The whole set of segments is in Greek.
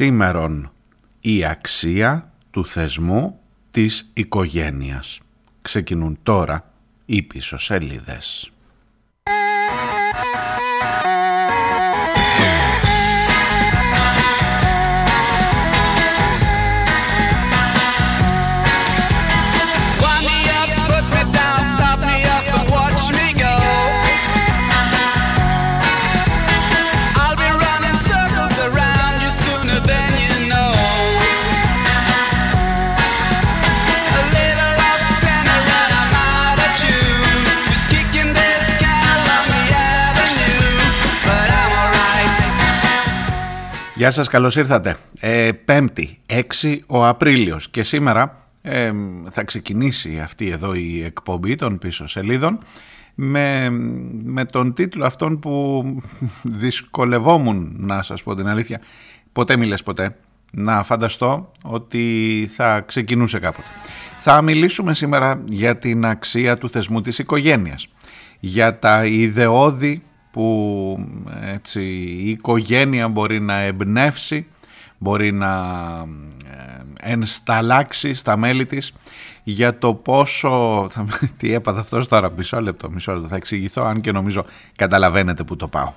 Σήμερον η αξία του θεσμού της οικογένειας. Ξεκινούν τώρα οι πίσω σελίδες. Γεια σας, καλώς ήρθατε. Ε, πέμπτη, 6 ο Απρίλιος και σήμερα ε, θα ξεκινήσει αυτή εδώ η εκπομπή των πίσω σελίδων με, με τον τίτλο αυτόν που δυσκολευόμουν να σας πω την αλήθεια. Ποτέ μιλες ποτέ. Να φανταστώ ότι θα ξεκινούσε κάποτε. Θα μιλήσουμε σήμερα για την αξία του θεσμού της οικογένειας. Για τα ιδεώδη που έτσι, η οικογένεια μπορεί να εμπνεύσει, μπορεί να ε, ενσταλάξει στα μέλη της για το πόσο... Θα, τι έπαθα αυτός τώρα, μισό λεπτό, μισό λεπτό, θα εξηγηθώ αν και νομίζω καταλαβαίνετε που το πάω.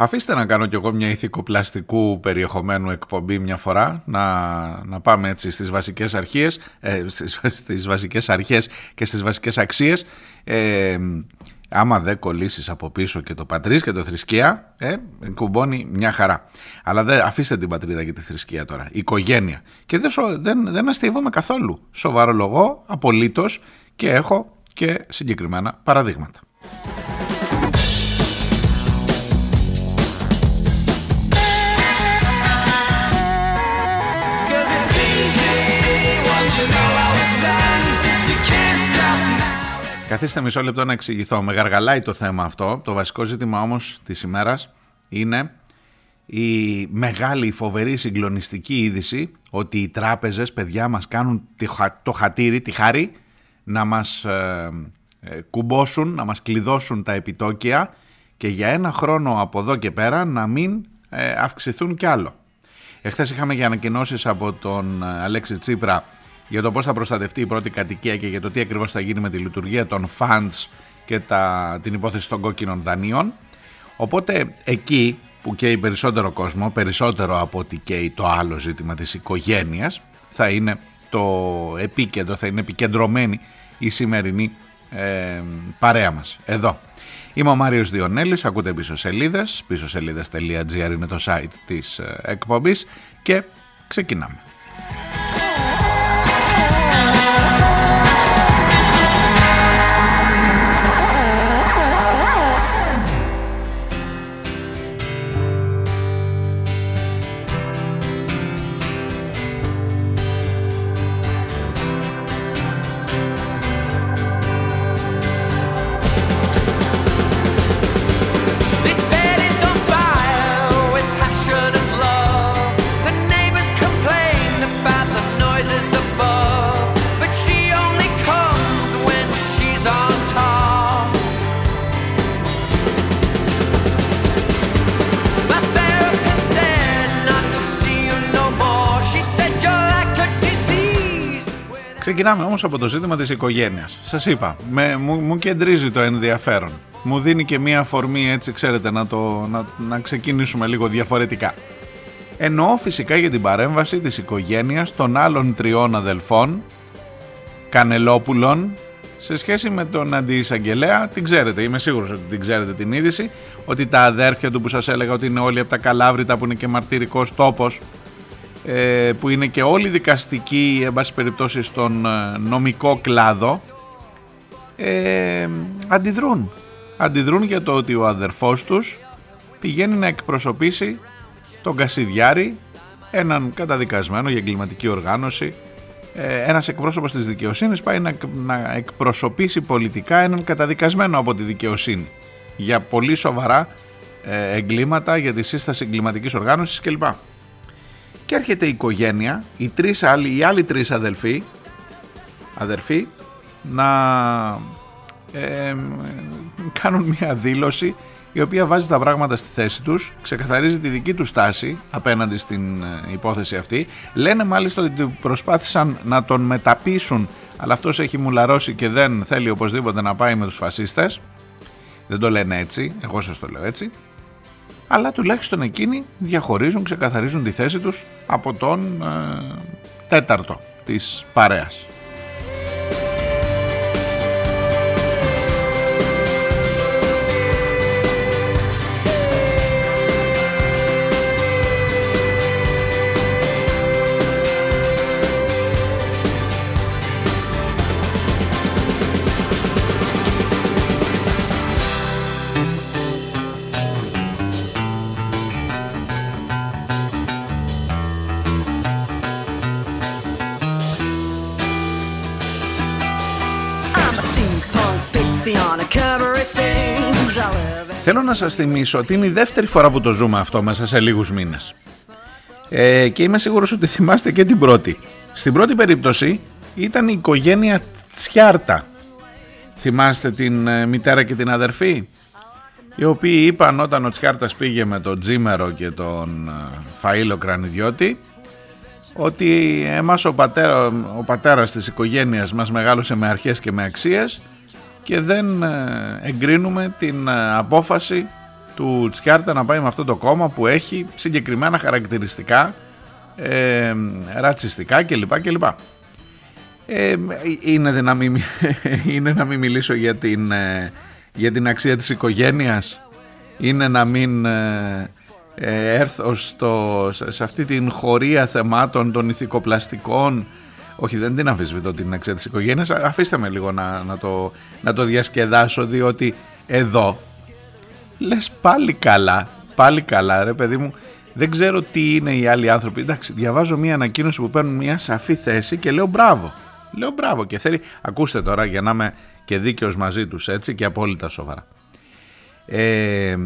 Αφήστε να κάνω κι εγώ μια ηθικοπλαστικού περιεχομένου εκπομπή μια φορά, να, να πάμε έτσι στις βασικές αρχές, ε, στις, στις βασικές αρχές και στις βασικές αξίες. Ε, άμα δεν κολλήσεις από πίσω και το πατρίς και το θρησκεία, ε, κουμπώνει μια χαρά. Αλλά δεν, αφήστε την πατρίδα και τη θρησκεία τώρα. Οικογένεια. Και δεν, δεν, δεν αστείβομαι καθόλου. Σοβαρολογώ απολύτως και έχω και συγκεκριμένα παραδείγματα. Καθίστε μισό λεπτό να εξηγηθώ. Με γαργαλάει το θέμα αυτό. Το βασικό ζήτημα όμως της ημέρας είναι η μεγάλη, φοβερή, συγκλονιστική είδηση ότι οι τράπεζες, παιδιά, μας κάνουν το χατήρι, τη χάρη, να μας ε, ε, κουμπώσουν, να μας κλειδώσουν τα επιτόκια και για ένα χρόνο από εδώ και πέρα να μην ε, αυξηθούν κι άλλο. Εχθές είχαμε για ανακοινώσεις από τον Αλέξη Τσίπρα για το πώς θα προστατευτεί η πρώτη κατοικία και για το τι ακριβώς θα γίνει με τη λειτουργία των funds και τα, την υπόθεση των κόκκινων δανείων. Οπότε εκεί που καίει περισσότερο κόσμο, περισσότερο από ότι καίει το άλλο ζήτημα της οικογένειας, θα είναι το επίκεντρο, θα είναι επικεντρωμένη η σημερινή ε, παρέα μας. Εδώ. Είμαι ο Μάριος Διονέλης, ακούτε πίσω σελίδες, πίσω σελίδες.gr είναι το site της ε, εκπομπής και ξεκινάμε. Ξεκινάμε όμως από το ζήτημα της οικογένειας. Σας είπα, με, μου, μου κεντρίζει το ενδιαφέρον. Μου δίνει και μία αφορμή έτσι ξέρετε να, το, να, να ξεκινήσουμε λίγο διαφορετικά. Εννοώ φυσικά για την παρέμβαση της οικογένειας των άλλων τριών αδελφών, Κανελόπουλων, σε σχέση με τον αντιεισαγγελέα, την ξέρετε, είμαι σίγουρος ότι την ξέρετε την είδηση, ότι τα αδέρφια του που σας έλεγα ότι είναι όλοι από τα Καλάβρητα που είναι και μαρτυρικός τόπος, ε, που είναι και όλοι δικαστικοί εν πάση περιπτώσει στον ε, νομικό κλάδο ε, αντιδρούν αντιδρούν για το ότι ο αδερφός τους πηγαίνει να εκπροσωπήσει τον Κασιδιάρη έναν καταδικασμένο για εγκληματική οργάνωση ε, ένας εκπρόσωπος της δικαιοσύνης πάει να, να εκπροσωπήσει πολιτικά έναν καταδικασμένο από τη δικαιοσύνη για πολύ σοβαρά εγκλήματα για τη σύσταση εγκληματικής οργάνωσης κλπ. Και έρχεται η οικογένεια, οι, τρεις άλλοι, οι άλλοι τρεις αδελφοί, αδερφοί να ε, κάνουν μια δήλωση η οποία βάζει τα πράγματα στη θέση τους, ξεκαθαρίζει τη δική τους στάση απέναντι στην ε, υπόθεση αυτή. Λένε μάλιστα ότι προσπάθησαν να τον μεταπίσουν, αλλά αυτός έχει μουλαρώσει και δεν θέλει οπωσδήποτε να πάει με τους φασίστες. Δεν το λένε έτσι, εγώ σας το λέω έτσι. Αλλά τουλάχιστον εκείνοι διαχωρίζουν, ξεκαθαρίζουν τη θέση τους από τον ε, τέταρτο της παρέας. Θέλω να σας θυμίσω ότι είναι η δεύτερη φορά που το ζούμε αυτό μέσα σε λίγους μήνες. Ε, και είμαι σίγουρος ότι θυμάστε και την πρώτη. Στην πρώτη περίπτωση ήταν η οικογένεια Τσιάρτα. Θυμάστε την ε, μητέρα και την αδερφή; Οι οποίοι είπαν όταν ο Τσιάρτας πήγε με τον Τζίμερο και τον ε, Φαΐλο Κρανιδιώτη ότι εμάς ο, πατέρα, ο πατέρας της οικογένειας μας μεγάλωσε με αρχές και με αξίες και δεν ε, εγκρίνουμε την ε, απόφαση του Τσιάρτα να πάει με αυτό το κόμμα που έχει συγκεκριμένα χαρακτηριστικά ε, ρατσιστικά κλπ. κλπ. Ε, είναι, να μην, είναι να μην μιλήσω για την, ε, για την αξία της οικογένειας είναι να μην έρθω στο, σε αυτή την χωρία θεμάτων των ηθικοπλαστικών όχι, δεν την αμφισβητώ την αξία της οικογένειας. Αφήστε με λίγο να, να, το, να το διασκεδάσω, διότι εδώ λες πάλι καλά. Πάλι καλά, ρε παιδί μου. Δεν ξέρω τι είναι οι άλλοι άνθρωποι. Εντάξει, διαβάζω μια ανακοίνωση που παίρνουν μια σαφή θέση και λέω μπράβο. Λέω μπράβο και θέλει. Ακούστε τώρα για να είμαι και δίκαιος μαζί τους έτσι και απόλυτα σοβαρά. Ε,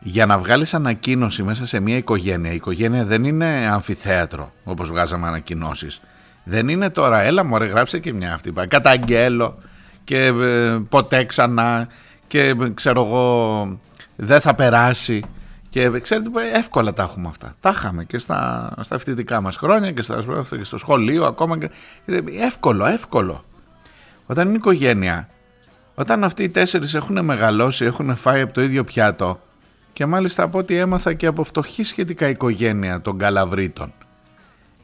για να βγάλεις ανακοίνωση μέσα σε μια οικογένεια, η οικογένεια δεν είναι αμφιθέατρο όπως βγάζαμε ανακοινώσεις. Δεν είναι τώρα, έλα μωρέ γράψε και μια αυτή. Καταγγέλω και ε, ποτέ ξανά και ε, ξέρω εγώ δεν θα περάσει. Και ε, ξέρετε, εύκολα τα έχουμε αυτά. Τα είχαμε και στα, στα φοιτητικά μας χρόνια και, στα, και στο σχολείο ακόμα. Και, εύκολο, εύκολο. Όταν είναι οικογένεια, όταν αυτοί οι τέσσερις έχουν μεγαλώσει, έχουν φάει από το ίδιο πιάτο και μάλιστα από ό,τι έμαθα και από φτωχή σχετικά οικογένεια των Καλαβρίτων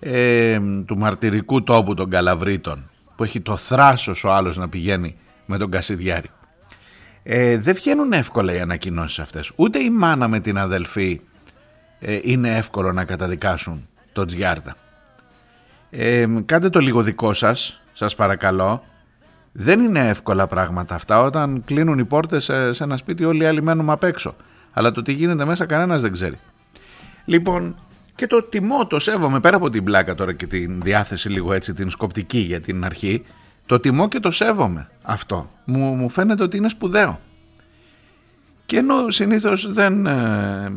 ε, του μαρτυρικού τόπου των Καλαβρίτων που έχει το θράσος ο άλλος να πηγαίνει με τον Κασιδιάρη. Ε, δεν βγαίνουν εύκολα οι ανακοινώσεις αυτές. Ούτε η μάνα με την αδελφή ε, είναι εύκολο να καταδικάσουν τον Τζιάρτα. Ε, κάντε το λίγο δικό σας, σας παρακαλώ. Δεν είναι εύκολα πράγματα αυτά όταν κλείνουν οι πόρτες σε, σε ένα σπίτι όλοι οι άλλοι μένουμε απ' έξω. Αλλά το τι γίνεται μέσα κανένας δεν ξέρει. Λοιπόν, και το τιμώ, το σέβομαι πέρα από την πλάκα τώρα και την διάθεση λίγο έτσι την σκοπτική για την αρχή. Το τιμώ και το σέβομαι αυτό. Μου, μου φαίνεται ότι είναι σπουδαίο. Και ενώ συνήθως δεν, ε,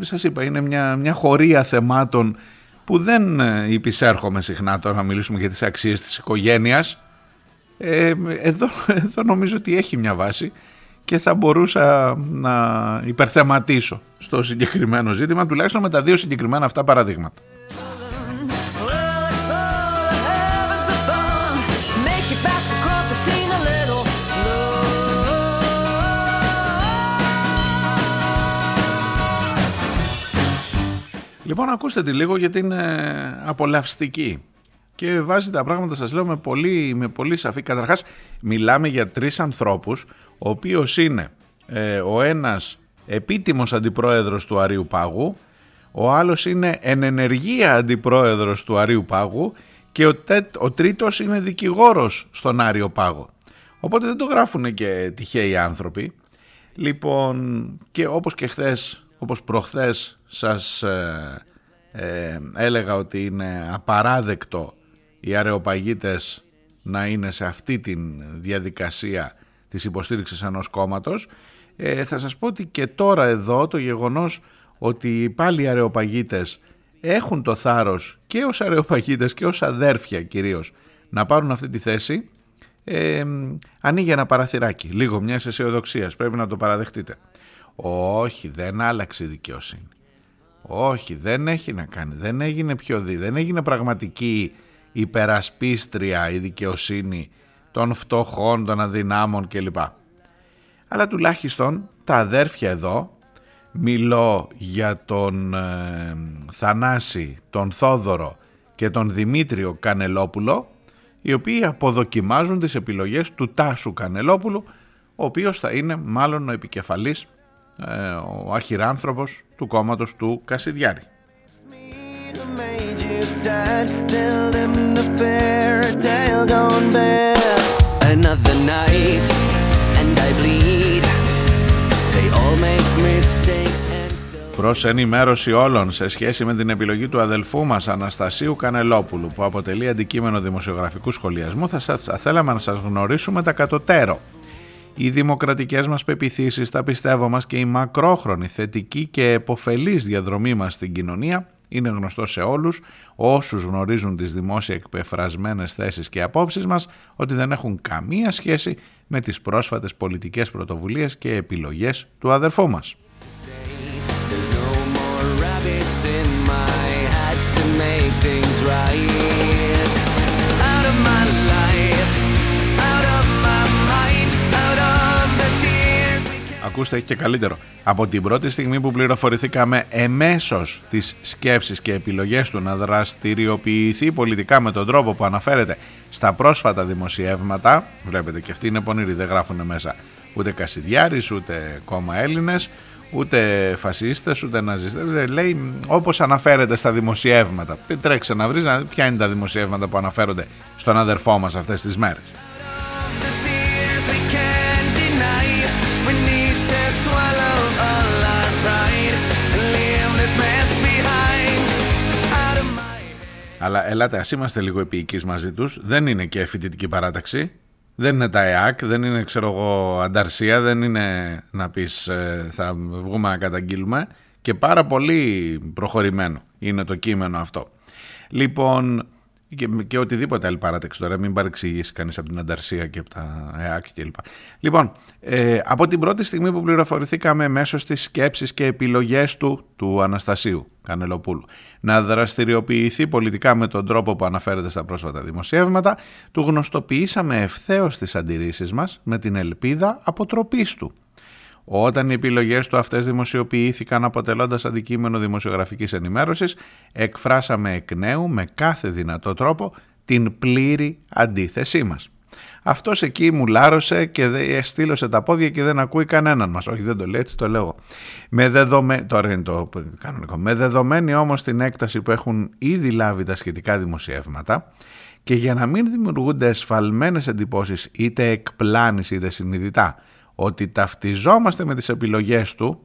σας είπα, είναι μια, μια χωρία θεμάτων που δεν ε, υπησέρχομαι συχνά τώρα να μιλήσουμε για τις αξίες της οικογένειας. Ε, εδώ, εδώ νομίζω ότι έχει μια βάση και θα μπορούσα να υπερθεματίσω στο συγκεκριμένο ζήτημα, τουλάχιστον με τα δύο συγκεκριμένα αυτά παραδείγματα. Λοιπόν, ακούστε τη λίγο γιατί είναι απολαυστική και βάζει τα πράγματα, σας λέω, με πολύ, με πολύ σαφή. Καταρχάς, μιλάμε για τρεις ανθρώπους ο οποίος είναι ε, ο ένας επίτιμος αντιπρόεδρος του Αρίου Πάγου, ο άλλος είναι εν ενεργεία αντιπρόεδρος του Αρίου Πάγου και ο, ο τρίτος είναι δικηγόρος στον Άριο Πάγο. Οπότε δεν το γράφουν και τυχαίοι άνθρωποι. Λοιπόν, και όπως και χθες, όπως προχθές σας ε, ε, έλεγα ότι είναι απαράδεκτο οι αρεοπαγίτες να είναι σε αυτή τη διαδικασία της υποστήριξης ενός κόμματος. Ε, θα σας πω ότι και τώρα εδώ το γεγονός ότι πάλι οι αρεοπαγίτες έχουν το θάρρος και ως αρεοπαγίτες και ως αδέρφια κυρίως να πάρουν αυτή τη θέση ε, ανοίγει ένα παραθυράκι, λίγο μιας αισιοδοξίας. Πρέπει να το παραδεχτείτε. Όχι, δεν άλλαξε η δικαιοσύνη. Όχι, δεν έχει να κάνει. Δεν έγινε πιο δι. Δεν έγινε πραγματική υπερασπίστρια η δικαιοσύνη των φτωχών, των αδυνάμων κλπ. Αλλά τουλάχιστον τα αδέρφια εδώ, μιλώ για τον ε, Θανάση, τον Θόδωρο και τον Δημήτριο Κανελόπουλο, οι οποίοι αποδοκιμάζουν τις επιλογές του Τάσου Κανελόπουλου, ο οποίος θα είναι μάλλον ο επικεφαλής, ε, ο αχυράνθρωπος του κόμματος του Κασιδιάρη. Προς ενημέρωση όλων σε σχέση με την επιλογή του αδελφού μας Αναστασίου Κανελόπουλου που αποτελεί αντικείμενο δημοσιογραφικού σχολιασμού θα, θα θέλαμε να σας γνωρίσουμε τα κατωτέρω. Οι δημοκρατικές μας πεπιθήσεις, τα πιστεύω μας και η μακρόχρονη θετική και εποφελής διαδρομή μας στην κοινωνία είναι γνωστό σε όλους όσους γνωρίζουν τις δημόσια εκπεφρασμένες θέσεις και απόψεις μας ότι δεν έχουν καμία σχέση με τις πρόσφατες πολιτικές πρωτοβουλίες και επιλογές του αδερφού μας. Ακούστε έχει και καλύτερο. Από την πρώτη στιγμή που πληροφορηθήκαμε εμέσως τις σκέψεις και επιλογές του να δραστηριοποιηθεί πολιτικά με τον τρόπο που αναφέρεται στα πρόσφατα δημοσιεύματα, βλέπετε και αυτοί είναι πονηροί, δεν γράφουν μέσα ούτε Κασιδιάρης, ούτε κόμμα Έλληνες, ούτε φασίστες, ούτε ναζίστες, λέει όπως αναφέρεται στα δημοσιεύματα. Τρέξε να βρεις ποια είναι τα δημοσιεύματα που αναφέρονται στον αδερφό μας αυτές τις μέρες. Αλλά ελάτε, ας είμαστε λίγο επίοικείς μαζί τους. Δεν είναι και φοιτητική παράταξη. Δεν είναι τα ΕΑΚ, δεν είναι ξέρω εγώ ανταρσία, δεν είναι να πεις ε, θα βγούμε να καταγγείλουμε και πάρα πολύ προχωρημένο είναι το κείμενο αυτό. Λοιπόν, και, και οτιδήποτε άλλη παράταξη τώρα, μην παρεξηγήσει κανείς από την Ανταρσία και από τα ΕΑΚ κλπ. Λοιπόν, ε, από την πρώτη στιγμή που πληροφορηθήκαμε μέσω στις σκέψεις και επιλογές του, του Αναστασίου Κανελοπούλου, να δραστηριοποιηθεί πολιτικά με τον τρόπο που αναφέρεται στα πρόσφατα δημοσιεύματα, του γνωστοποιήσαμε ευθέως τις αντιρρήσεις μας με την ελπίδα αποτροπής του. Όταν οι επιλογές του αυτές δημοσιοποιήθηκαν αποτελώντας αντικείμενο δημοσιογραφικής ενημέρωσης, εκφράσαμε εκ νέου με κάθε δυνατό τρόπο την πλήρη αντίθεσή μας. Αυτός εκεί μου λάρωσε και στείλωσε τα πόδια και δεν ακούει κανέναν μας. Όχι δεν το λέει έτσι το λέω. Με δεδομέ... Τώρα είναι το κανονικό. Με δεδομένη όμως την έκταση που έχουν ήδη λάβει τα σχετικά δημοσιεύματα και για να μην δημιουργούνται εσφαλμένες εντυπώσεις είτε εκπλάνηση είτε συνειδητά ότι ταυτιζόμαστε με τις επιλογές του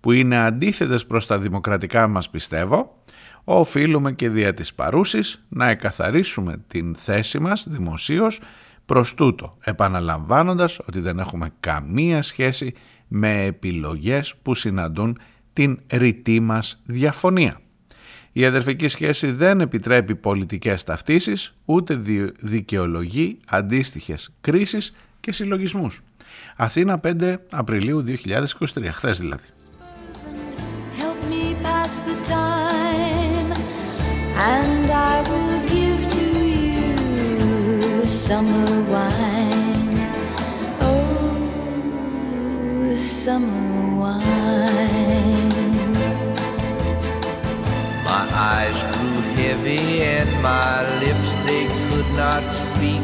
που είναι αντίθετες προς τα δημοκρατικά μας πιστεύω, οφείλουμε και δια της παρούσης να εκαθαρίσουμε την θέση μας δημοσίως προς τούτο, επαναλαμβάνοντας ότι δεν έχουμε καμία σχέση με επιλογές που συναντούν την ρητή μας διαφωνία. Η αδερφική σχέση δεν επιτρέπει πολιτικές ταυτίσεις, ούτε δικαιολογεί αντίστοιχες κρίσεις και συλλογισμούς. Αθήνα 5 Απριλίου 2023, χθε δηλαδή. And I will give to you summer wine. Oh, summer wine. My eyes grew heavy and my lips they could not speak.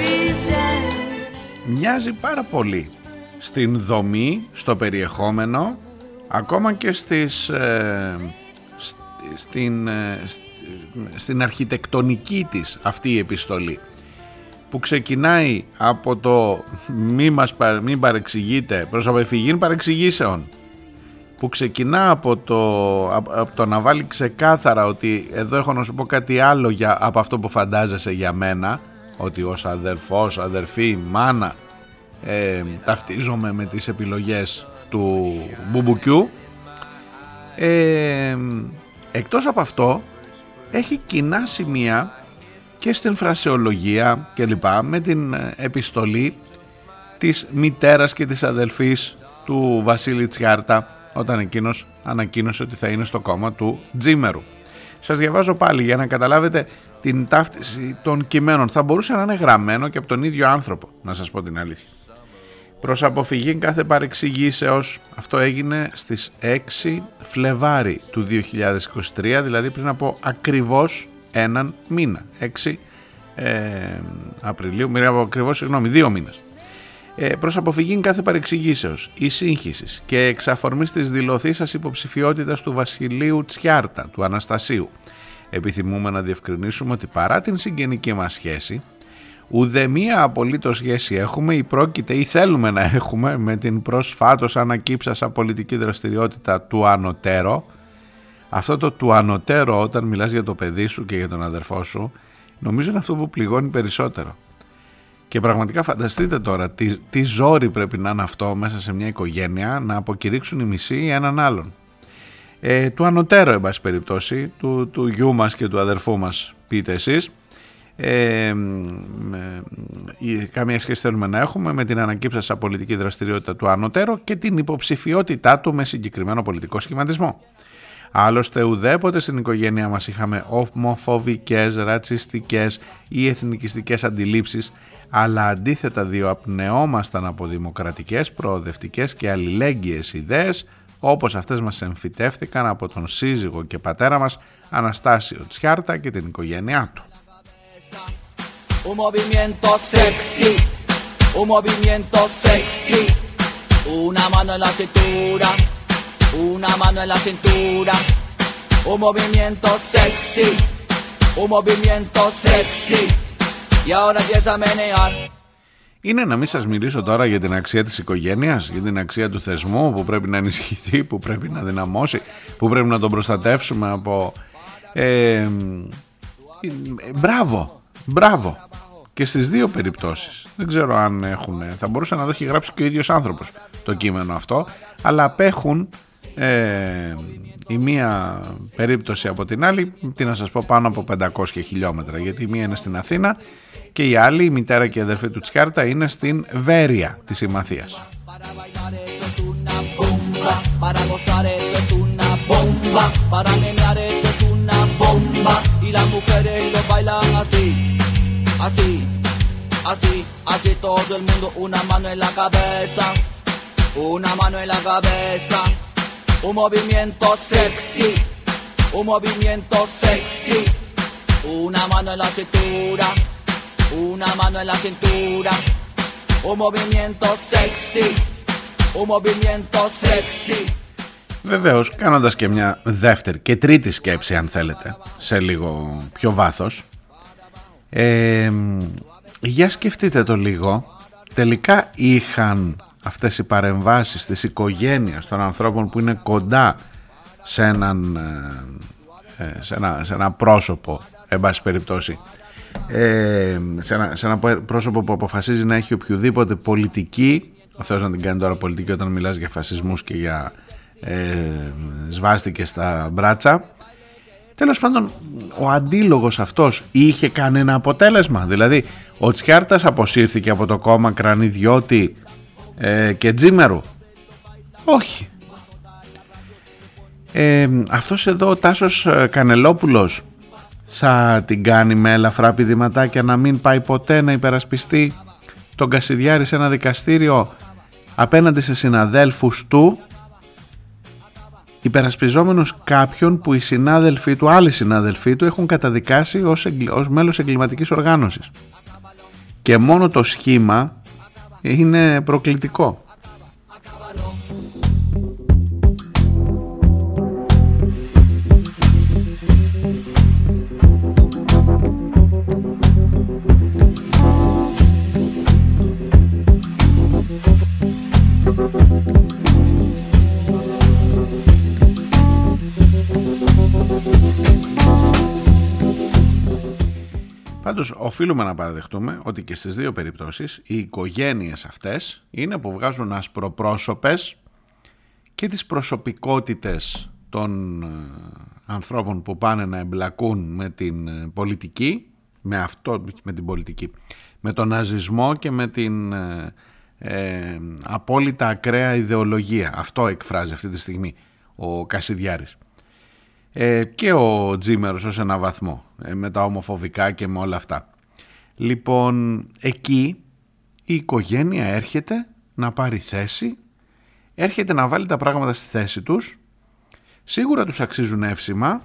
μοιάζει πάρα πολύ στην δομή, στο περιεχόμενο, ακόμα και στις, ε, στην, ε, στην αρχιτεκτονική της αυτή η επιστολή που ξεκινάει από το μη μας μην παρεξηγείτε προς απεφυγήν παρεξηγήσεων που ξεκινά από το, από το να βάλει ξεκάθαρα ότι εδώ έχω να σου πω κάτι άλλο για, από αυτό που φαντάζεσαι για μένα ότι ως αδερφός, αδερφή, μάνα ε, ταυτίζομαι με τις επιλογές του Μπουμπουκιού ε, εκτός από αυτό έχει κοινά σημεία και στην φρασεολογία και λοιπά με την επιστολή της μητέρας και της αδελφής του Βασίλη Τσιάρτα όταν εκείνος ανακοίνωσε ότι θα είναι στο κόμμα του Τζίμερου. Σας διαβάζω πάλι για να καταλάβετε την ταύτιση των κειμένων. Θα μπορούσε να είναι γραμμένο και από τον ίδιο άνθρωπο, να σας πω την αλήθεια. Προς αποφυγή κάθε παρεξηγήσεως, αυτό έγινε στις 6 Φλεβάρι του 2023, δηλαδή πριν από ακριβώς έναν μήνα. 6 ε, Απριλίου, πριν από ακριβώς, συγγνώμη, δύο μήνες. Ε, προς αποφυγή κάθε παρεξηγήσεως, η σύγχυσης και εξαφορμής της δηλωθήσας υποψηφιότητας του Βασιλείου Τσιάρτα, του Αναστασίου. Επιθυμούμε να διευκρινίσουμε ότι παρά την συγγενική μας σχέση, ουδεμία απολύτως σχέση έχουμε ή πρόκειται ή θέλουμε να έχουμε με την προσφάτως ανακύψασα πολιτική δραστηριότητα του ανωτέρω. Αυτό το του ανωτέρω όταν μιλάς για το παιδί σου και για τον αδερφό σου, νομίζω είναι αυτό που πληγώνει περισσότερο. Και πραγματικά φανταστείτε τώρα τι, τι ζόρι πρέπει να είναι αυτό μέσα σε μια οικογένεια να αποκηρύξουν οι μισοί έναν άλλον. Ε, του ανωτέρω, εν πάση περιπτώσει, του, του γιού μας και του αδερφού μας, πείτε εσείς, ε, καμία σχέση θέλουμε να έχουμε με την ανακύψασα πολιτική δραστηριότητα του ανωτέρω και την υποψηφιότητά του με συγκεκριμένο πολιτικό σχηματισμό. Άλλωστε ουδέποτε στην οικογένειά μας είχαμε ομοφοβικές, ρατσιστικές ή εθνικιστικές αντιλήψεις αλλά αντίθετα διοαπνεόμασταν από δημοκρατικές, προοδευτικές και αλληλέγγυες ιδέες όπως αυτές μας εμφυτεύθηκαν από τον σύζυγο και πατέρα μας Αναστάσιο Τσιάρτα και την οικογένειά του. Un una mano en la cintura, una mano en la cintura, un movimiento sexy, un movimiento sexy. Είναι να μην σας μιλήσω τώρα για την αξία της οικογένειας, για την αξία του θεσμού που πρέπει να ενισχυθεί, που πρέπει να δυναμώσει, που πρέπει να τον προστατεύσουμε από... Ε, μπράβο, μπράβο. Και στις δύο περιπτώσεις. Δεν ξέρω αν έχουν... Θα μπορούσε να το έχει γράψει και ο ίδιος άνθρωπος το κείμενο αυτό, αλλά απέχουν ε, η μία περίπτωση από την άλλη, τι να σας πω, πάνω από 500 χιλιόμετρα, γιατί η μία είναι στην Αθήνα και η άλλη, η μητέρα και η αδερφή του Τσιάρτα, είναι στην Βέρεια της Ημαθίας. Así, así todo el mundo, una mano en la cabeza, una mano en la cabeza, un movimiento sexy, un movimiento sexy, una mano en la cintura. Una mano en la cintura. Un movimiento sexy. Un movimiento sexy. Βεβαίως κάνοντας και μια δεύτερη και τρίτη σκέψη αν θέλετε σε λίγο πιο βάθος ε, για σκεφτείτε το λίγο τελικά είχαν αυτές οι παρεμβάσεις της οικογένειας των ανθρώπων που είναι κοντά σε, έναν, ε, ε, σε, ένα, σε ένα πρόσωπο εν πάση περιπτώσει ε, σε, ένα, σε ένα πρόσωπο που αποφασίζει να έχει οποιοδήποτε πολιτική ο Θεός να την κάνει τώρα πολιτική όταν μιλάς για φασισμούς και για ε, σβάστηκες στα μπράτσα. Τέλος πάντων ο αντίλογος αυτός είχε κανένα αποτέλεσμα. Δηλαδή ο Τσιάρτας αποσύρθηκε από το κόμμα Κρανιδιώτη ε, και Τζίμερου όχι. Ε, αυτός εδώ ο Τάσος ε, Κανελόπουλος θα την κάνει με ελαφρά πηδηματάκια να μην πάει ποτέ να υπερασπιστεί τον Κασιδιάρη σε ένα δικαστήριο απέναντι σε συναδέλφους του υπερασπιζόμενος κάποιον που οι συνάδελφοί του, άλλοι συνάδελφοί του έχουν καταδικάσει ως, ως μέλος εγκληματικής οργάνωσης. Και μόνο το σχήμα είναι προκλητικό Πάντως οφείλουμε να παραδεχτούμε ότι και στις δύο περιπτώσεις οι οικογένειες αυτές είναι που βγάζουν ασπροπρόσωπες και τις προσωπικότητες των ε, ανθρώπων που πάνε να εμπλακούν με την ε, πολιτική, με αυτό, με την πολιτική, με τον ναζισμό και με την ε, ε, απόλυτα ακραία ιδεολογία. Αυτό εκφράζει αυτή τη στιγμή ο Κασιδιάρης. Ε, και ο Τζίμερος ως ένα βαθμό, με τα ομοφοβικά και με όλα αυτά. Λοιπόν, εκεί η οικογένεια έρχεται να πάρει θέση, έρχεται να βάλει τα πράγματα στη θέση τους σίγουρα τους αξίζουν εύσημα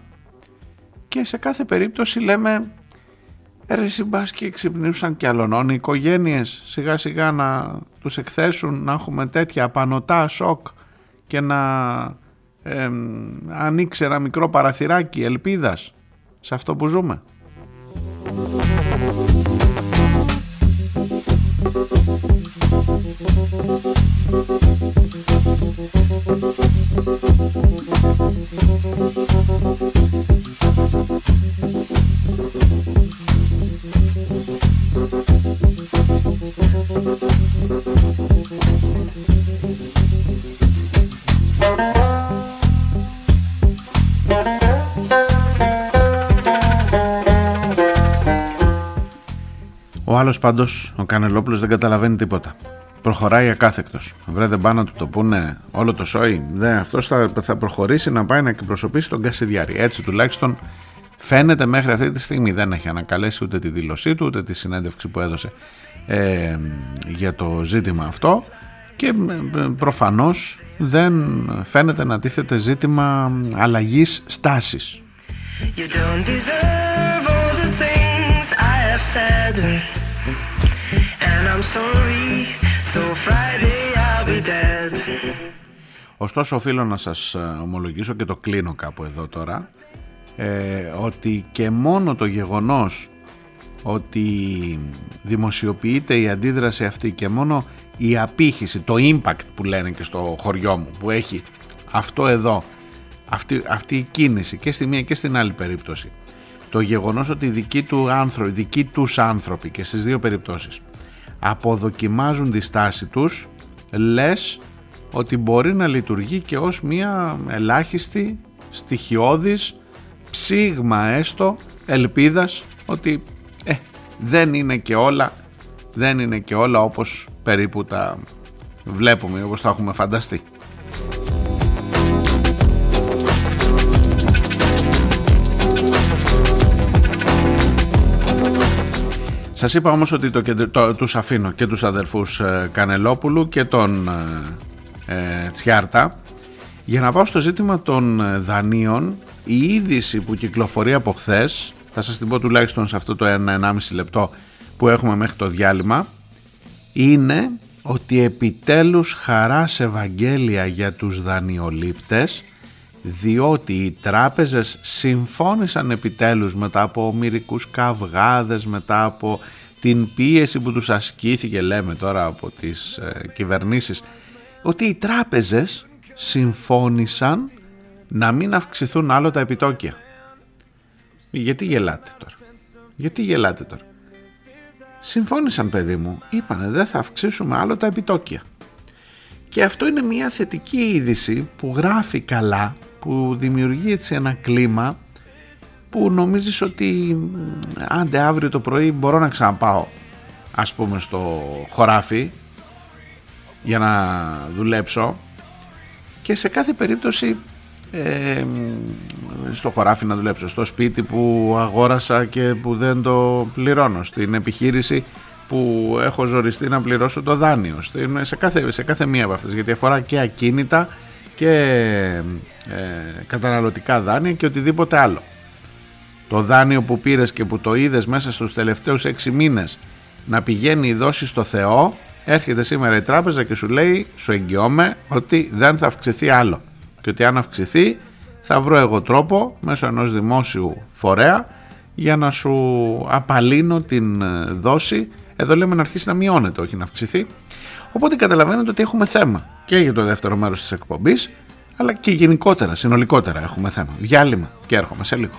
και σε κάθε περίπτωση λέμε ρε συμπάς και ξυπνήσαν και αλωνών οι οικογένειες σιγά σιγά να τους εκθέσουν να έχουμε τέτοια απανοτά σοκ και να ε, ανοίξει ένα μικρό παραθυράκι ελπίδας σε αυτό που ζούμε. Ο άλλος πάντως, ο Κανελόπουλος δεν καταλαβαίνει τίποτα προχωράει ακάθεκτος. Βρε δεν πάνε να του το πούνε όλο το σόι. Δεν, αυτός θα, θα προχωρήσει να πάει να εκπροσωπήσει τον Κασιδιάρη. Έτσι τουλάχιστον φαίνεται μέχρι αυτή τη στιγμή. Δεν έχει ανακαλέσει ούτε τη δήλωσή του ούτε τη συνέντευξη που έδωσε ε, για το ζήτημα αυτό και ε, προφανώς δεν φαίνεται να τίθεται ζήτημα αλλαγής στάσης. You don't deserve all the things I have said And I'm sorry Ωστόσο οφείλω να σας ε, ομολογήσω και το κλείνω κάπου εδώ τώρα ε, ότι και μόνο το γεγονός ότι δημοσιοποιείται η αντίδραση αυτή και μόνο η απήχηση, το impact που λένε και στο χωριό μου που έχει αυτό εδώ αυτή, αυτή η κίνηση και στη μία και στην άλλη περίπτωση το γεγονός ότι οι δικοί, του άνθρωποι, οι δικοί τους άνθρωποι και στις δύο περιπτώσεις αποδοκιμάζουν τη στάση τους λες ότι μπορεί να λειτουργεί και ως μια ελάχιστη στοιχειώδης ψήγμα έστω ελπίδας ότι ε, δεν είναι και όλα δεν είναι και όλα όπως περίπου τα βλέπουμε όπως τα έχουμε φανταστεί. Σας είπα όμως ότι το, το, τους αφήνω και τους αδερφούς ε, Κανελόπουλου και τον ε, ε, Τσιάρτα. Για να πάω στο ζήτημα των ε, δανείων η είδηση που κυκλοφορεί από χθες, θα σας την πω τουλάχιστον σε αυτό το 1-1,5 λεπτό που έχουμε μέχρι το διάλειμμα είναι ότι επιτέλους χαράς σε Ευαγγέλια για τους δανειολήπτες διότι οι τράπεζες συμφώνησαν επιτέλους μετά από μυρικούς καυγάδες, μετά από την πίεση που τους ασκήθηκε λέμε τώρα από τις ε, κυβερνήσεις ότι οι τράπεζες συμφώνησαν να μην αυξηθούν άλλο τα επιτόκια. Γιατί γελάτε τώρα; Γιατί γελάτε τώρα; Συμφώνησαν παιδί μου, είπανε δεν θα αυξήσουμε άλλο τα επιτόκια. Και αυτό είναι μια θετική είδηση που γράφει καλά που δημιουργεί έτσι ένα κλίμα που νομίζεις ότι άντε αύριο το πρωί μπορώ να ξαναπάω ας πούμε στο χωράφι για να δουλέψω. Και σε κάθε περίπτωση ε, στο χωράφι να δουλέψω στο σπίτι που αγόρασα και που δεν το πληρώνω στην επιχείρηση που έχω ζοριστεί να πληρώσω το δάνειο σε κάθε, σε κάθε μία από αυτές γιατί αφορά και ακίνητα και ε, καταναλωτικά δάνεια και οτιδήποτε άλλο. Το δάνειο που πήρες και που το είδες μέσα στους τελευταίους 6 μήνες να πηγαίνει η δόση στο Θεό έρχεται σήμερα η τράπεζα και σου λέει σου εγγυώμαι ότι δεν θα αυξηθεί άλλο και ότι αν αυξηθεί θα βρω εγώ τρόπο μέσω ενός δημόσιου φορέα για να σου απαλύνω την ε, δόση εδώ λέμε να αρχίσει να μειώνεται όχι να αυξηθεί. Οπότε καταλαβαίνετε ότι έχουμε θέμα και για το δεύτερο μέρος της εκπομπής αλλά και γενικότερα, συνολικότερα έχουμε θέμα. Διάλειμμα και έρχομαι σε λίγο.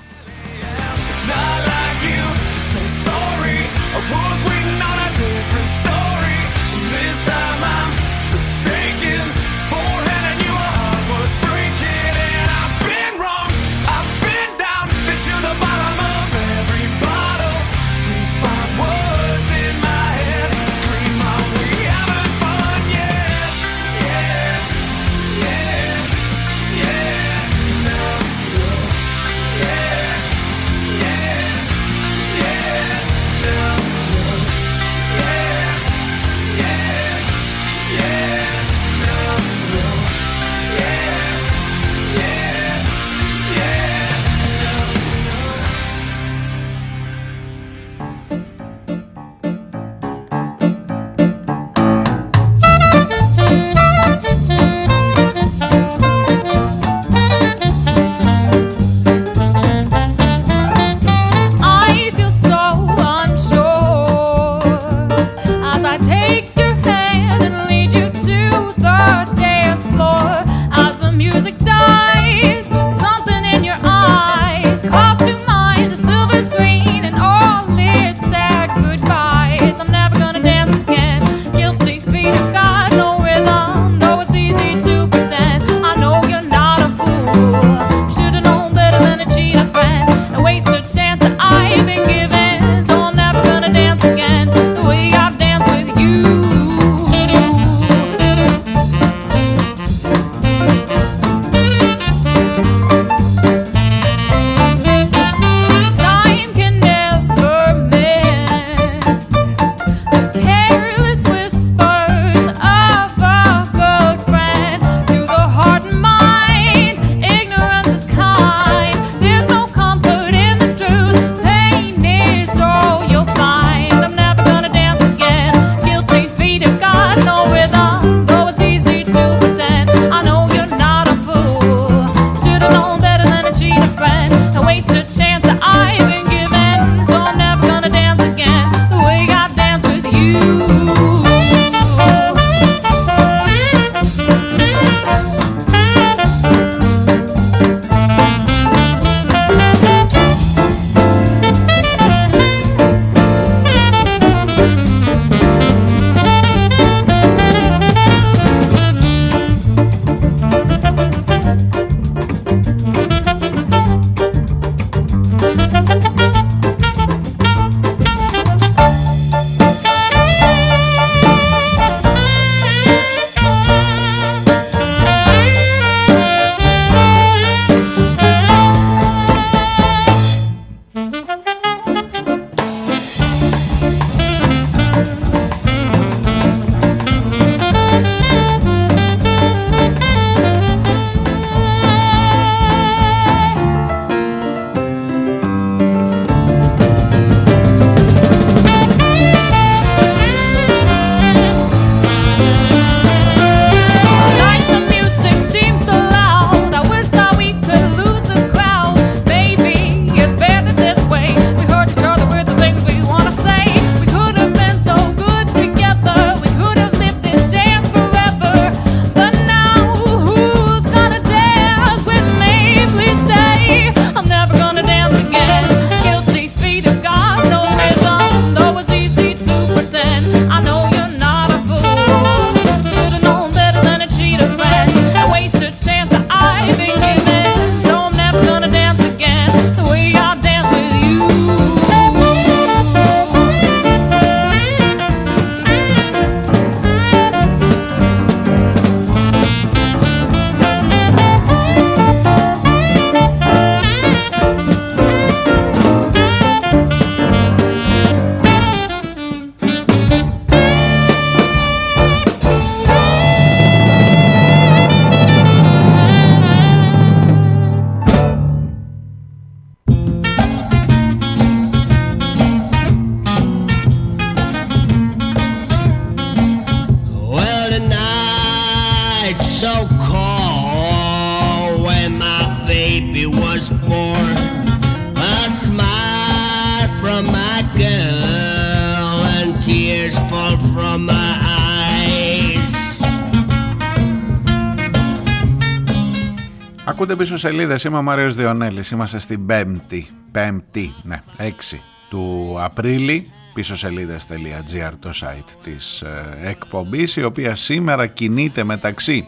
Ακούτε πίσω σελίδες, είμαι ο Μάριος Διονέλης, είμαστε στην 5η, 5η, ναι, 6 του Απρίλη, πίσω σελίδες.gr το site της ε, εκπομπής, η οποία σήμερα κινείται μεταξύ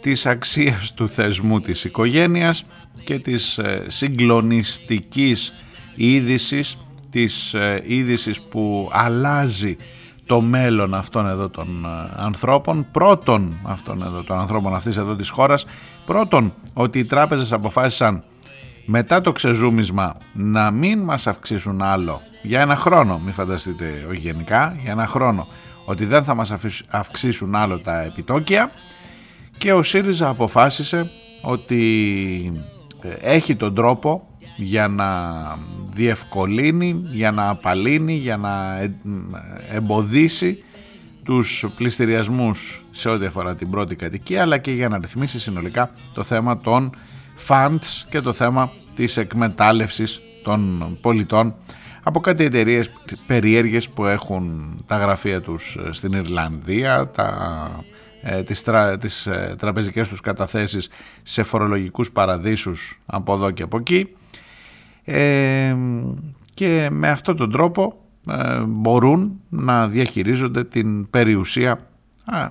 της αξίας του θεσμού της οικογένειας και της ε, συγκλονιστικής είδησης, της ε, είδησης που αλλάζει το μέλλον αυτών εδώ των ε, ανθρώπων, πρώτον αυτών εδώ των ανθρώπων αυτής εδώ της χώρας, πρώτον ότι οι τράπεζες αποφάσισαν μετά το ξεζούμισμα να μην μας αυξήσουν άλλο για ένα χρόνο, μην φανταστείτε όχι γενικά, για ένα χρόνο, ότι δεν θα μας αυξήσουν άλλο τα επιτόκια και ο ΣΥΡΙΖΑ αποφάσισε ότι ε, έχει τον τρόπο για να διευκολύνει, για να απαλύνει, για να εμποδίσει τους πληστηριασμούς σε ό,τι αφορά την πρώτη κατοικία αλλά και για να ρυθμίσει συνολικά το θέμα των funds και το θέμα της εκμετάλλευσης των πολιτών από κάτι εταιρείες περίεργες που έχουν τα γραφεία τους στην Ιρλανδία, τα, ε, τις, τρα, τις ε, τραπεζικές τους καταθέσεις σε φορολογικούς παραδείσους από εδώ και από εκεί ε, και με αυτόν τον τρόπο ε, μπορούν να διαχειρίζονται την περιουσία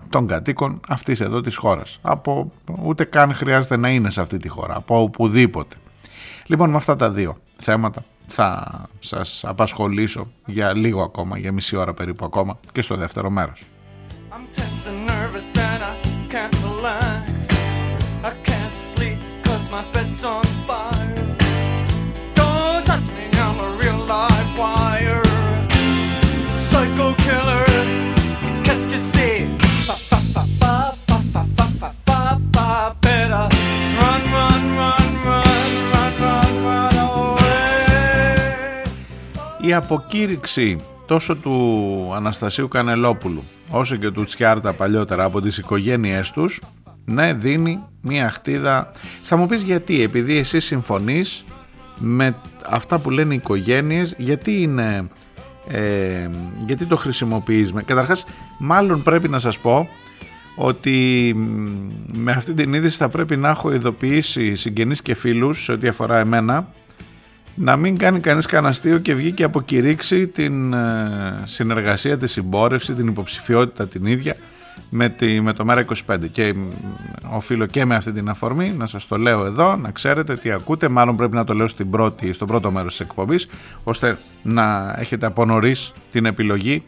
των κατοίκων αυτής εδώ της χώρας. Από, ούτε καν χρειάζεται να είναι σε αυτή τη χώρα, από οπουδήποτε. Λοιπόν με αυτά τα δύο θέματα θα σας απασχολήσω για λίγο ακόμα, για μισή ώρα περίπου ακόμα και στο δεύτερο μέρος. η αποκήρυξη τόσο του Αναστασίου Κανελόπουλου όσο και του Τσιάρτα παλιότερα από τις οικογένειές τους ναι δίνει μια χτίδα. Θα μου πεις γιατί επειδή εσύ συμφωνείς με αυτά που λένε οι οικογένειες γιατί είναι ε, γιατί το χρησιμοποιείς καταρχάς μάλλον πρέπει να σας πω ότι με αυτή την είδηση θα πρέπει να έχω ειδοποιήσει συγγενείς και φίλους σε ό,τι αφορά εμένα να μην κάνει κανείς καναστείο και βγει και αποκηρύξει την ε, συνεργασία, τη συμπόρευση, την υποψηφιότητα την ίδια με, τη, με το ΜΕΡΑ25 και οφείλω και με αυτή την αφορμή να σας το λέω εδώ, να ξέρετε τι ακούτε, μάλλον πρέπει να το λέω στην πρώτη, στο πρώτο μέρος της εκπομπής ώστε να έχετε από νωρίς την επιλογή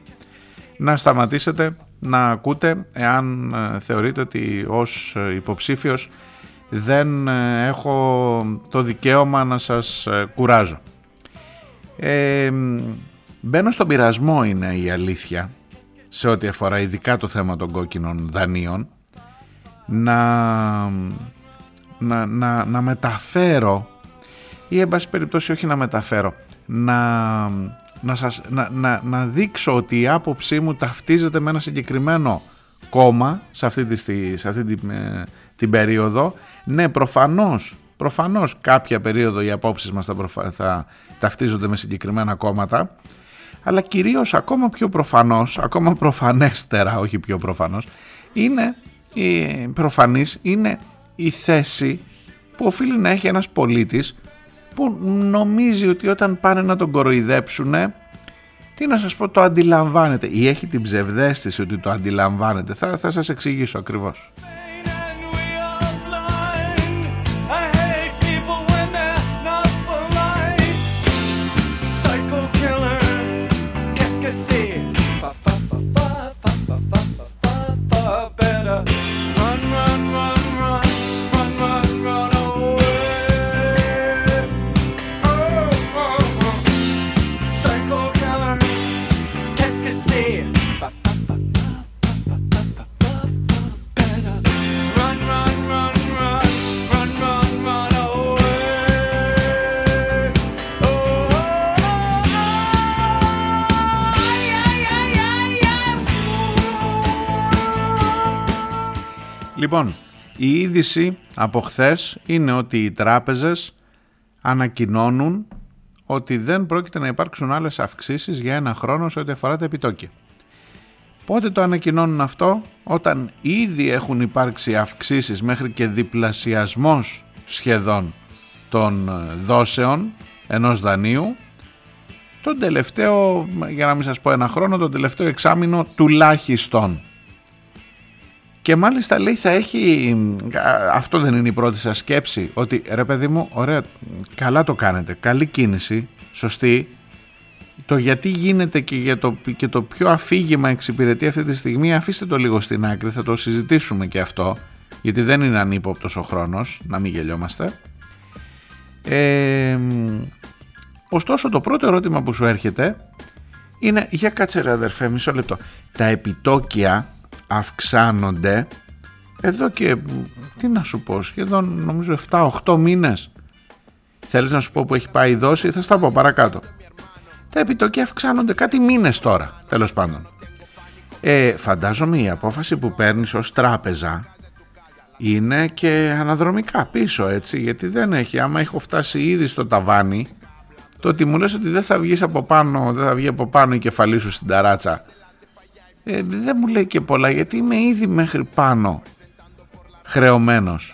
να σταματήσετε να ακούτε εάν ε, θεωρείτε ότι ως ε, υποψήφιος δεν ε, έχω το δικαίωμα να σας ε, κουράζω. Ε, μπαίνω στον πειρασμό είναι η αλήθεια σε ό,τι αφορά ειδικά το θέμα των κόκκινων δανείων να, να, να, να μεταφέρω ή εν πάση περιπτώσει όχι να μεταφέρω να, να, σας, να, να, να δείξω ότι η άποψή μου ταυτίζεται με ένα συγκεκριμένο κόμμα σε αυτή, τη, σε αυτή την, την περίοδο. Ναι, προφανώς, προφανώς κάποια περίοδο οι απόψεις μας θα, θα ταυτίζονται με συγκεκριμένα κόμματα, αλλά κυρίως ακόμα πιο προφανώς, ακόμα προφανέστερα, όχι πιο προφανώς, είναι η προφανής είναι η θέση που οφείλει να έχει ένας πολίτης που νομίζει ότι όταν πάνε να τον κοροϊδέψουν τι να σας πω το αντιλαμβάνεται ή έχει την ψευδέστηση ότι το αντιλαμβάνεται. Θα, θα σας εξηγήσω ακριβώς Λοιπόν, η είδηση από χθες είναι ότι οι τράπεζες ανακοινώνουν ότι δεν πρόκειται να υπάρξουν άλλες αυξήσεις για ένα χρόνο σε ό,τι αφορά τα επιτόκια. Πότε το ανακοινώνουν αυτό, όταν ήδη έχουν υπάρξει αυξήσεις μέχρι και διπλασιασμός σχεδόν των ε, δόσεων ενός δανείου, τον τελευταίο, για να μην σας πω ένα χρόνο, τον τελευταίο εξάμεινο τουλάχιστον. Και μάλιστα λέει θα έχει, αυτό δεν είναι η πρώτη σας σκέψη, ότι ρε παιδί μου, ωραία, καλά το κάνετε, καλή κίνηση, σωστή, το γιατί γίνεται και, για το, και το ποιο αφήγημα εξυπηρετεί αυτή τη στιγμή αφήστε το λίγο στην άκρη, θα το συζητήσουμε και αυτό, γιατί δεν είναι ανύποπτος ο χρόνος, να μην γελιόμαστε. Ε, ωστόσο το πρώτο ερώτημα που σου έρχεται είναι για κάτσε ρε αδερφέ μισό λεπτό τα επιτόκια αυξάνονται εδώ και τι να σου πω σχεδόν νομίζω 7-8 μήνες Θέλεις να σου πω που έχει πάει η δόση, θα στα πω παρακάτω. Τα επιτόκια αυξάνονται κάτι μήνες τώρα, τέλος πάντων. Ε, φαντάζομαι η απόφαση που παίρνεις ως τράπεζα είναι και αναδρομικά πίσω έτσι γιατί δεν έχει, άμα έχω φτάσει ήδη στο ταβάνι το ότι μου λες ότι δεν θα βγεις από πάνω, δεν θα βγει από πάνω η κεφαλή σου στην ταράτσα ε, δεν μου λέει και πολλά γιατί είμαι ήδη μέχρι πάνω χρεωμένος.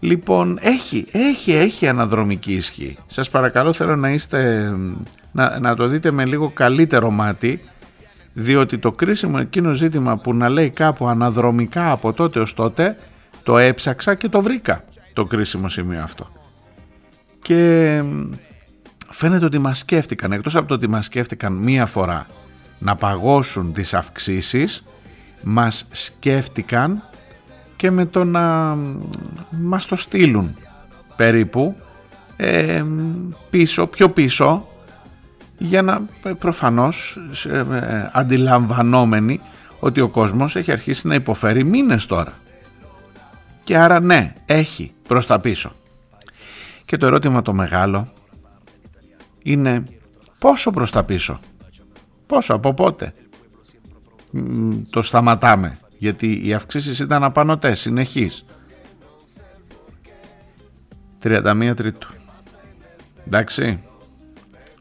Λοιπόν, έχει, έχει, έχει αναδρομική ισχύ. Σας παρακαλώ θέλω να είστε, να, να το δείτε με λίγο καλύτερο μάτι διότι το κρίσιμο εκείνο ζήτημα που να λέει κάπου αναδρομικά από τότε ως τότε το έψαξα και το βρήκα το κρίσιμο σημείο αυτό. Και φαίνεται ότι μας σκέφτηκαν, εκτός από το ότι μας σκέφτηκαν μία φορά να παγώσουν τις αυξήσεις, μας σκέφτηκαν και με το να μας το στείλουν περίπου ε, πίσω, πιο πίσω για να ε, προφανώς ε, αντιλαμβανόμενοι ότι ο κόσμος έχει αρχίσει να υποφέρει μήνες τώρα. Και άρα ναι, έχει προς τα πίσω. Και το ερώτημα το μεγάλο είναι πόσο προς τα πίσω; Πόσο, από πότε; Το σταματάμε, γιατί οι αυξήσεις ήταν απανοτές, συνεχείς. 31 Τρίτου. Εντάξει.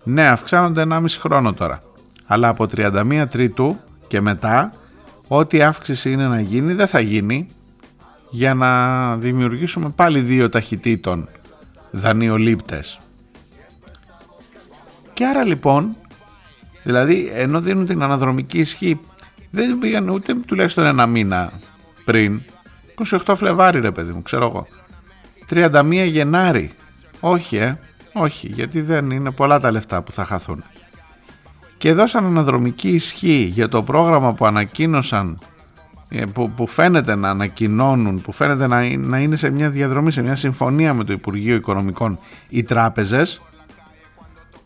Ναι, αυξάνονται 1,5 χρόνο τώρα. Αλλά από 31 Τρίτου και μετά, ό,τι αύξηση είναι να γίνει, δεν θα γίνει για να δημιουργήσουμε πάλι δύο ταχυτήτων δανειολήπτες. Και άρα λοιπόν, δηλαδή ενώ δίνουν την αναδρομική ισχύ, δεν πήγαν ούτε τουλάχιστον ένα μήνα πριν, 28 Φλεβάρι ρε παιδί μου, ξέρω εγώ, 31 Γενάρη, όχι ε, όχι, γιατί δεν είναι πολλά τα λεφτά που θα χαθούν. Και δώσαν αναδρομική ισχύ για το πρόγραμμα που ανακοίνωσαν, ε, που, που φαίνεται να ανακοινώνουν, που φαίνεται να, να είναι σε μια διαδρομή, σε μια συμφωνία με το Υπουργείο Οικονομικών οι τράπεζες,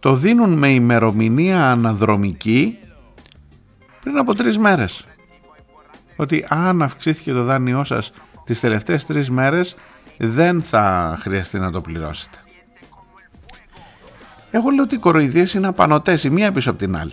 το δίνουν με ημερομηνία αναδρομική πριν από τρεις μέρες. Ότι αν αυξήθηκε το δάνειό σας τις τελευταίες τρεις μέρες δεν θα χρειαστεί να το πληρώσετε. Εγώ λέω ότι οι κοροϊδίες είναι απανοτές η μία πίσω από την άλλη.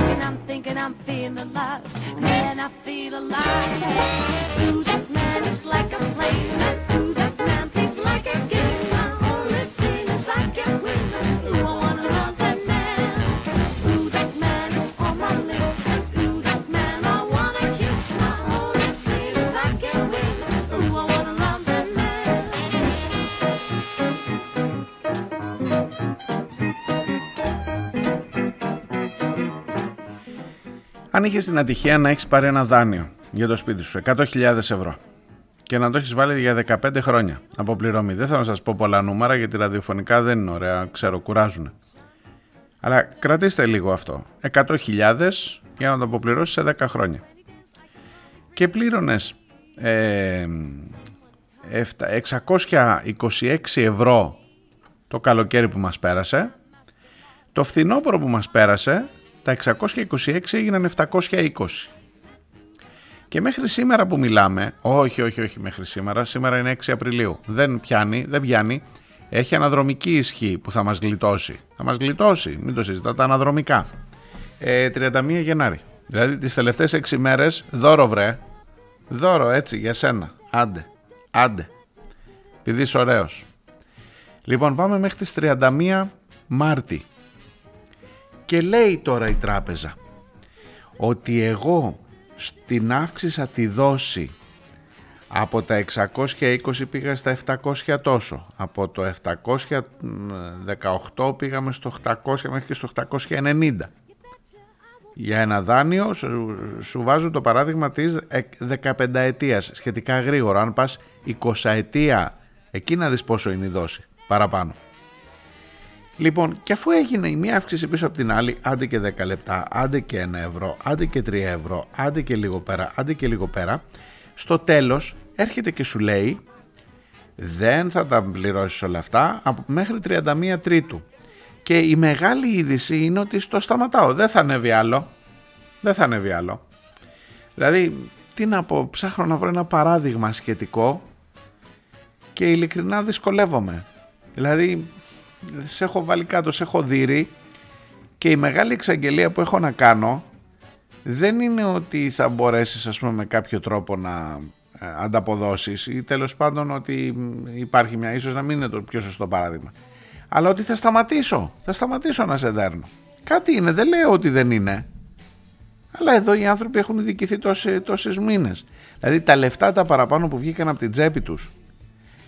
thinking, I'm thinking, I'm feeling lost, And then I feel alive. Music, man, it's like a flame. Αν είχες την ατυχία να έχεις πάρει ένα δάνειο για το σπίτι σου, 100.000 ευρώ, και να το έχεις βάλει για 15 χρόνια από πληρωμή. Δεν θέλω να σας πω πολλά νούμερα γιατί ραδιοφωνικά δεν είναι ωραία, ξέρω, κουράζουν. Αλλά κρατήστε λίγο αυτό. 100.000 για να το αποπληρώσεις σε 10 χρόνια. Και πλήρωνες ε, 626 ευρώ το καλοκαίρι που μας πέρασε. Το φθινόπωρο που μας πέρασε τα 626 έγιναν 720. Και μέχρι σήμερα που μιλάμε, όχι, όχι, όχι μέχρι σήμερα, σήμερα είναι 6 Απριλίου, δεν πιάνει, δεν πιάνει, έχει αναδρομική ισχύ που θα μας γλιτώσει. Θα μας γλιτώσει, μην το συζητάτε, αναδρομικά. Ε, 31 Γενάρη. Δηλαδή τις τελευταίες 6 μέρες, δώρο βρε, δώρο έτσι για σένα, άντε, άντε, επειδή είσαι ωραίος. Λοιπόν πάμε μέχρι τις 31 Μάρτη. Και λέει τώρα η τράπεζα ότι εγώ στην αύξησα τη δόση από τα 620 πήγα στα 700 τόσο. Από το 718 πήγαμε στο 800 μέχρι και στο 890. Για ένα δάνειο σου, βάζω το παράδειγμα της 15 ετίας σχετικά γρήγορα. Αν πας 20 ετία εκεί να δεις πόσο είναι η δόση παραπάνω. Λοιπόν, και αφού έγινε η μία αύξηση πίσω από την άλλη, άντε και 10 λεπτά, άντε και 1 ευρώ, άντε και 3 ευρώ, άντε και λίγο πέρα, άντε και λίγο πέρα, στο τέλος έρχεται και σου λέει δεν θα τα πληρώσεις όλα αυτά από μέχρι 31 Τρίτου. Και η μεγάλη είδηση είναι ότι στο σταματάω. Δεν θα ανέβει άλλο. Δεν θα ανέβει άλλο. Δηλαδή, τι να πω, ψάχνω να βρω ένα παράδειγμα σχετικό και ειλικρινά δυσκολεύομαι. Δηλαδή, σε έχω βάλει κάτω, σε έχω δει και η μεγάλη εξαγγελία που έχω να κάνω δεν είναι ότι θα μπορέσεις ας πούμε με κάποιο τρόπο να ε, ανταποδώσεις ή τέλος πάντων ότι υπάρχει μια, ίσως να μην είναι το πιο σωστό παράδειγμα αλλά ότι θα σταματήσω, θα σταματήσω να σε δέρνω. Κάτι είναι, δεν λέω ότι δεν είναι. Αλλά εδώ οι άνθρωποι έχουν δικηθεί τόσες, τόσες μήνες. Δηλαδή τα λεφτά τα παραπάνω που βγήκαν από την τσέπη τους,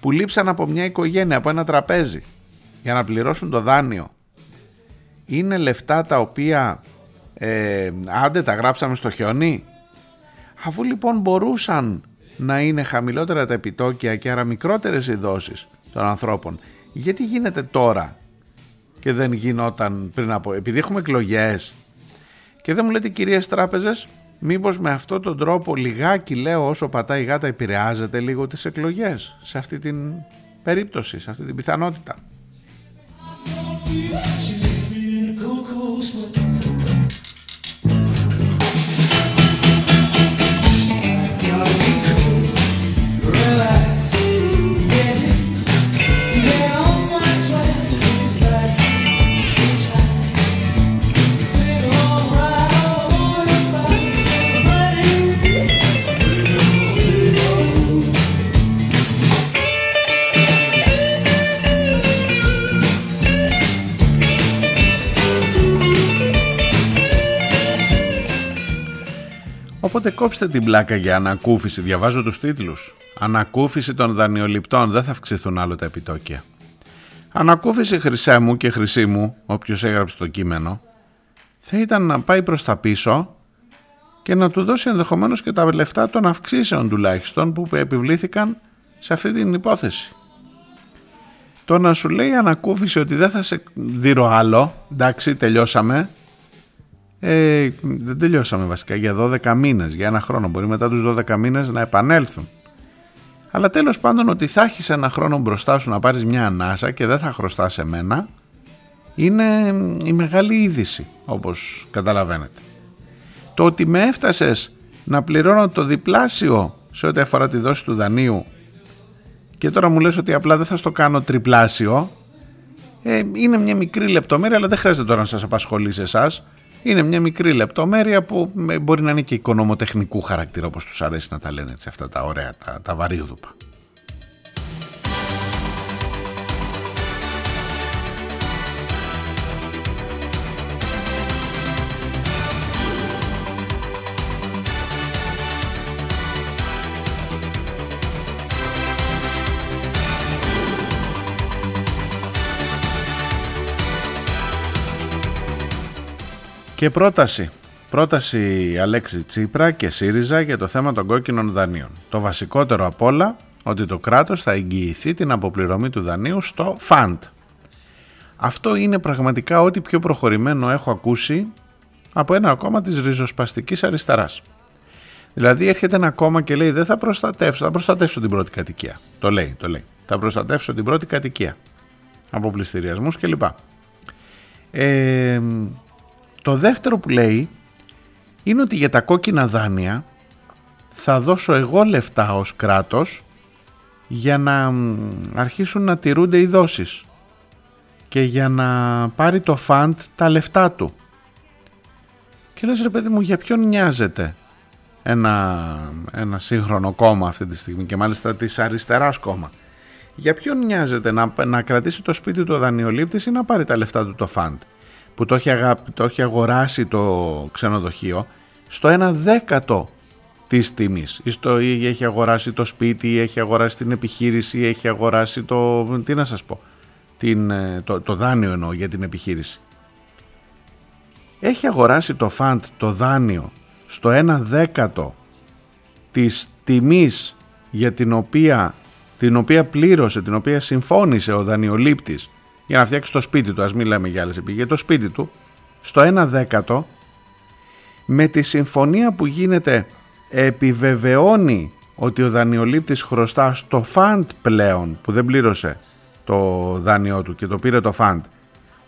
που λείψαν από μια οικογένεια, από ένα τραπέζι, για να πληρώσουν το δάνειο, είναι λεφτά τα οποία ε, άντε τα γράψαμε στο χιόνι; Αφού λοιπόν μπορούσαν να είναι χαμηλότερα τα επιτόκια και άρα μικρότερες οι δόσεις των ανθρώπων γιατί γίνεται τώρα και δεν γινόταν πριν από... Επειδή έχουμε εκλογές. Και δεν μου λέτε κυρίες τράπεζες, μήπως με αυτόν τον τρόπο λιγάκι λέω όσο πατάει η γάτα επηρεάζεται λίγο τις εκλογές σε αυτή την περίπτωση, σε αυτή την πιθανότητα. you. Οπότε κόψτε την πλάκα για ανακούφιση. Διαβάζω τους τίτλους. Ανακούφιση των δανειοληπτών. Δεν θα αυξηθούν άλλο τα επιτόκια. Ανακούφιση χρυσέ μου και χρυσή μου, όποιος έγραψε το κείμενο, θα ήταν να πάει προς τα πίσω και να του δώσει ενδεχομένως και τα λεφτά των αυξήσεων τουλάχιστον που επιβλήθηκαν σε αυτή την υπόθεση. Το να σου λέει ανακούφιση ότι δεν θα σε δίνω άλλο, εντάξει τελειώσαμε, ε, δεν τελειώσαμε βασικά για 12 μήνες, για ένα χρόνο. Μπορεί μετά τους 12 μήνες να επανέλθουν. Αλλά τέλος πάντων ότι θα έχεις ένα χρόνο μπροστά σου να πάρεις μια ανάσα και δεν θα χρωστάς σε μένα είναι η μεγάλη είδηση όπως καταλαβαίνετε. Το ότι με έφτασες να πληρώνω το διπλάσιο σε ό,τι αφορά τη δόση του δανείου και τώρα μου λες ότι απλά δεν θα στο κάνω τριπλάσιο ε, είναι μια μικρή λεπτομέρεια αλλά δεν χρειάζεται τώρα να σας απασχολεί σε εσάς είναι μια μικρή λεπτομέρεια που μπορεί να είναι και οικονομοτεχνικού χαρακτήρα όπως τους αρέσει να τα λένε έτσι, αυτά τα ωραία, τα, τα βαρύδουπα. Και πρόταση. Πρόταση Αλέξη Τσίπρα και ΣΥΡΙΖΑ για το θέμα των κόκκινων δανείων. Το βασικότερο απ' όλα ότι το κράτος θα εγγυηθεί την αποπληρωμή του δανείου στο ΦΑΝΤ. Αυτό είναι πραγματικά ό,τι πιο προχωρημένο έχω ακούσει από ένα κόμμα της ριζοσπαστικής αριστεράς. Δηλαδή έρχεται ένα κόμμα και λέει δεν θα προστατεύσω, θα προστατεύσω την πρώτη κατοικία. Το λέει, το λέει. Θα προστατεύσω την πρώτη κατοικία. Από πληστηριασμούς κλπ. Ε, το δεύτερο που λέει είναι ότι για τα κόκκινα δάνεια θα δώσω εγώ λεφτά ως κράτος για να αρχίσουν να τηρούνται οι δόσεις και για να πάρει το φαντ τα λεφτά του. Και λες ρε παιδί μου για ποιον νοιάζεται ένα, ένα σύγχρονο κόμμα αυτή τη στιγμή και μάλιστα της αριστεράς κόμμα; Για ποιον νοιάζεται να, να κρατήσει το σπίτι του ο δανειολήπτης ή να πάρει τα λεφτά του το φαντ; Που το έχει, το έχει αγοράσει το ξενοδοχείο στο ένα δέκατο της τιμής. Ή, στο, ή έχει αγοράσει το σπίτι, ή έχει αγοράσει την επιχείρηση, ή έχει αγοράσει το, τι να σας πω, την, ε, το, το δάνειο εννοώ για την επιχείρηση. Έχει αγοράσει το φαντ το δάνειο στο ένα δέκατο της τιμής για την οποία, την οποία πλήρωσε, την οποία συμφώνησε ο δανειολήπτης για να φτιάξει το σπίτι του, ας μην λέμε για άλλες επί, το σπίτι του, στο 1 δέκατο, με τη συμφωνία που γίνεται επιβεβαιώνει ότι ο δανειολήπτης χρωστά στο φαντ πλέον που δεν πλήρωσε το δάνειό του και το πήρε το φαντ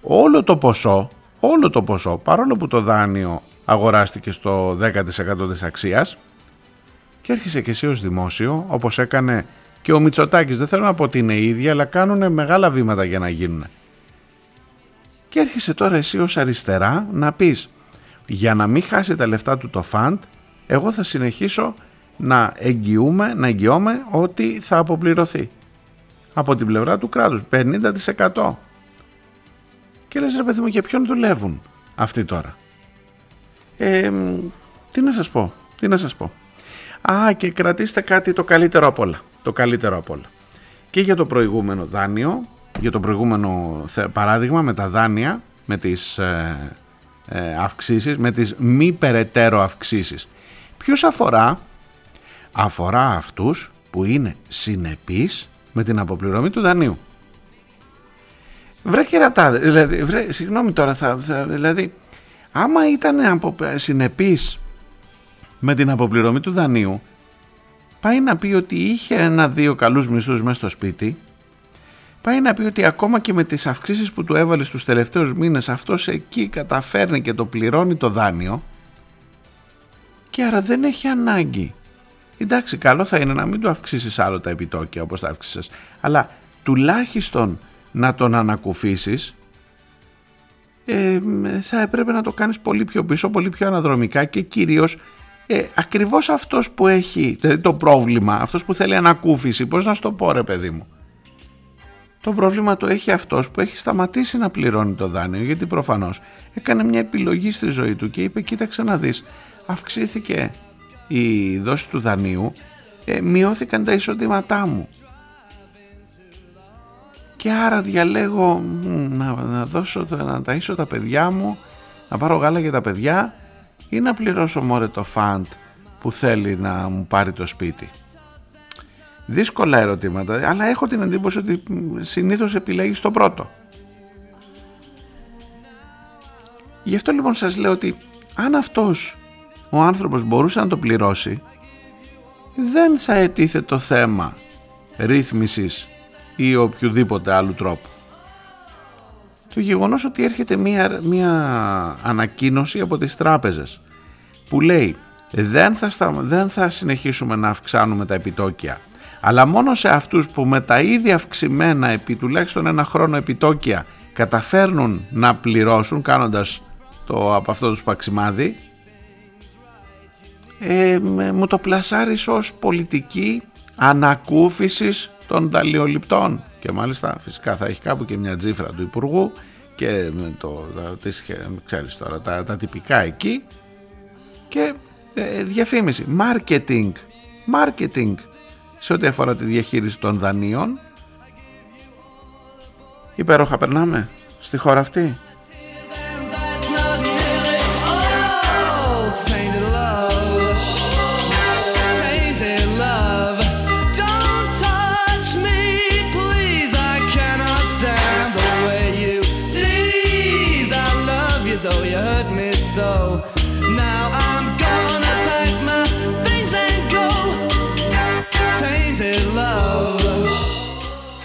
όλο το ποσό, όλο το ποσό παρόλο που το δάνειο αγοράστηκε στο 10% της αξίας και έρχεσαι και εσύ ως δημόσιο όπως έκανε και ο Μητσοτάκης δεν θέλω να πω ότι είναι ίδια αλλά κάνουν μεγάλα βήματα για να γίνουν. Και έρχεσαι τώρα εσύ ως αριστερά να πεις για να μην χάσει τα λεφτά του το φαντ εγώ θα συνεχίσω να εγγυούμε, να εγγυώμαι ότι θα αποπληρωθεί από την πλευρά του κράτους 50% και λες ρε παιδί μου για ποιον δουλεύουν αυτοί τώρα; Ε, τι να σας πω τι να σας πω. Α και κρατήστε κάτι το καλύτερο από όλα το καλύτερο από όλα και για το προηγούμενο δάνειο για το προηγούμενο παράδειγμα με τα δάνεια με τις ε, ε, αυξήσεις με τις μη περαιτέρω αυξήσεις ποιους αφορά; Αφορά αυτούς που είναι συνεπείς με την αποπληρωμή του δανείου. Βρε κερατά, δηλαδή, βρε, συγγνώμη τώρα, θα, δηλαδή, άμα ήταν απο, συνεπής με την αποπληρωμή του δανείου, πάει να πει ότι είχε ένα-δύο καλούς μισθούς μέσα στο σπίτι, πάει να πει ότι ακόμα και με τις αυξήσεις που του έβαλε στους τελευταίους μήνες, αυτός εκεί καταφέρνει και το πληρώνει το δάνειο. Και άρα δεν έχει ανάγκη. Εντάξει καλό θα είναι να μην του αυξήσεις άλλο τα επιτόκια όπως τα αύξησες αλλά τουλάχιστον να τον ανακουφίσεις ε, θα έπρεπε να το κάνεις πολύ πιο πίσω, πολύ πιο αναδρομικά και κυρίως ε, ακριβώς αυτός που έχει δηλαδή το πρόβλημα, αυτός που θέλει ανακούφιση, πώς να στο πω ρε παιδί μου. Το πρόβλημα το έχει αυτός που έχει σταματήσει να πληρώνει το δάνειο γιατί προφανώς έκανε μια επιλογή στη ζωή του και είπε κοίταξε να δεις αυξήθηκε η δόση του δανείου ε, μειώθηκαν τα εισοδήματά μου και άρα διαλέγω να, να δώσω να ταΐσω τα παιδιά μου να πάρω γάλα για τα παιδιά ή να πληρώσω μόρε το φαντ που θέλει να μου πάρει το σπίτι; Δύσκολα ερωτήματα αλλά έχω την εντύπωση ότι συνήθως επιλέγεις το πρώτο γι' αυτό λοιπόν σας λέω ότι αν αυτός ο άνθρωπος μπορούσε να το πληρώσει δεν θα ετίθε το θέμα ρύθμισης ή οποιοδήποτε άλλου τρόπου. Το γεγονός ότι έρχεται μία, μία ανακοίνωση από τις τράπεζες που λέει δεν θα, δεν θα συνεχίσουμε να αυξάνουμε τα επιτόκια αλλά μόνο σε αυτούς που με τα ίδια αυξημένα επί τουλάχιστον ένα χρόνο επιτόκια καταφέρνουν να πληρώσουν κάνοντας το από αυτό το σπαξιμάδι ε, μου το πλασάρεις ως πολιτική ανακούφισης των δαλειοληπτών και μάλιστα φυσικά θα έχει κάπου και μια τζίφρα του Υπουργού και το, τις, ξέρεις τώρα, τα, τα τυπικά εκεί και ε, διαφήμιση, marketing, marketing σε ό,τι αφορά τη διαχείριση των δανείων. Υπέροχα περνάμε στη χώρα αυτή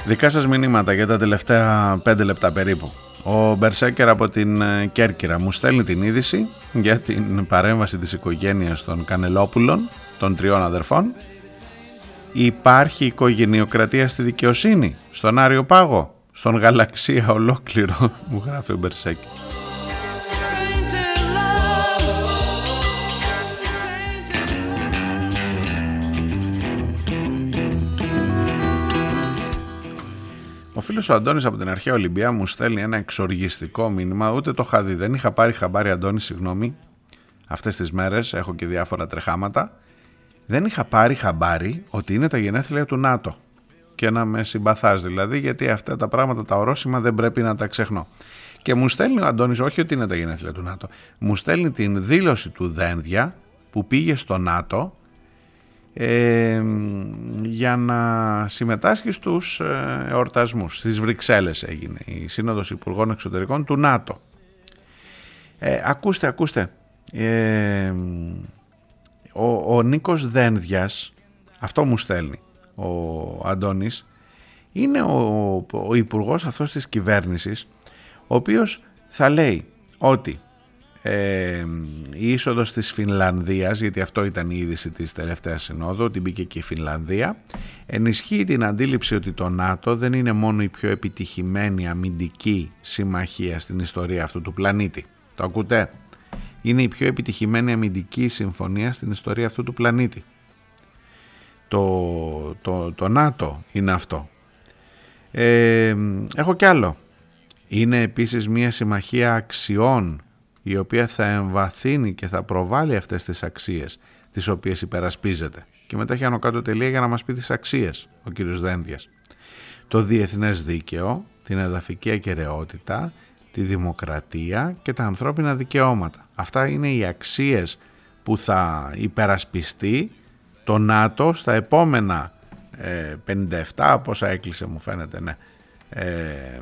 Δικά σας μηνύματα για τα τελευταία 5 λεπτά περίπου. Ο Μπερσέκερ από την ε, Κέρκυρα μου στέλνει την είδηση για την παρέμβαση της οικογένειας των Κανελόπουλων, των τριών αδερφών. Υπάρχει οικογενειοκρατία στη δικαιοσύνη, στον Άριο Πάγο, στον Γαλαξία ολόκληρο, μου γράφει ο Μπερσέκερ. Φίλος ο Αντώνης από την αρχαία Ολυμπία μου στέλνει ένα εξοργιστικό μήνυμα. Ούτε το είχα δει. Δεν είχα πάρει χαμπάρι, Αντώνη, συγγνώμη. Αυτές τις μέρες έχω και διάφορα τρεχάματα. Δεν είχα πάρει χαμπάρι ότι είναι τα γενέθλια του ΝΑΤΟ. Και να με συμπαθάς δηλαδή, γιατί αυτά τα πράγματα, τα ορόσημα δεν πρέπει να τα ξεχνώ. Και μου στέλνει ο Αντώνης, όχι ότι είναι τα γενέθλια του ΝΑΤΟ, μου στέλνει την δήλωση του Δένδια που πήγε στο ΝΑΤΟ ε, για να συμμετάσχεις στους ε, εορτασμούς. Στις Βρυξέλλες έγινε η Σύνοδος Υπουργών Εξωτερικών του ΝΑΤΟ. Ε, ακούστε, ακούστε. Ε, ο, ο Νίκος Δένδιας, αυτό μου στέλνει ο Αντώνης, είναι ο, ο υπουργός αυτός της κυβέρνησης, ο οποίος θα λέει ότι ε, η είσοδος της Φινλανδίας, γιατί αυτό ήταν η είδηση της τελευταίας συνόδου, ότι μπήκε και η Φινλανδία, ενισχύει την αντίληψη ότι το ΝΑΤΟ δεν είναι μόνο η πιο επιτυχημένη αμυντική συμμαχία στην ιστορία αυτού του πλανήτη. Το ακούτε; Είναι η πιο επιτυχημένη αμυντική συμφωνία στην ιστορία αυτού του πλανήτη. Το, το, το ΝΑΤΟ είναι αυτό. Ε, έχω κι άλλο. Είναι επίσης μια συμμαχία αξιών η οποία θα εμβαθύνει και θα προβάλλει αυτές τις αξίες τις οποίες υπερασπίζεται. Και μετά έχει άνω κάτω τελεία για να μας πει τις αξίες ο κύριος Δένδιας. Το διεθνές δίκαιο, την εδαφική ακαιρεότητα, τη δημοκρατία και τα ανθρώπινα δικαιώματα. Αυτά είναι οι αξίες που θα υπερασπιστεί το ΝΑΤΟ στα επόμενα 57, ε, πόσα έκλεισε μου φαίνεται, ναι, ε,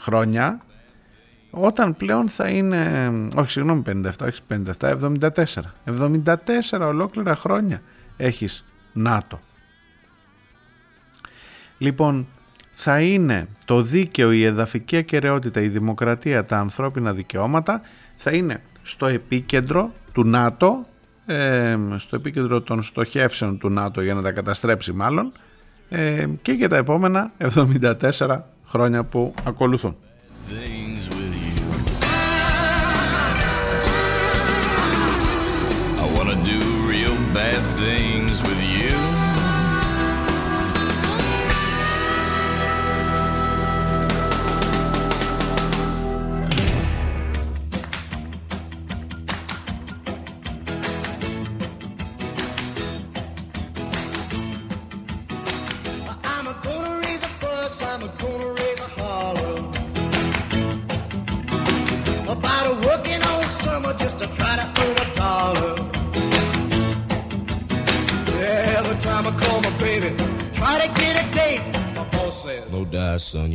χρόνια όταν πλέον θα είναι, όχι συγγνώμη 57, όχι 57, 74. 74 ολόκληρα χρόνια έχεις ΝΑΤΟ. Λοιπόν, θα είναι το δίκαιο, η εδαφική ακαιρεότητα, η δημοκρατία, τα ανθρώπινα δικαιώματα θα είναι στο επίκεντρο του ΝΑΤΟ, ε, στο επίκεντρο των στοχεύσεων του ΝΑΤΟ για να τα καταστρέψει μάλλον ε, και για τα επόμενα 74 χρόνια που ακολουθούν. Bad things with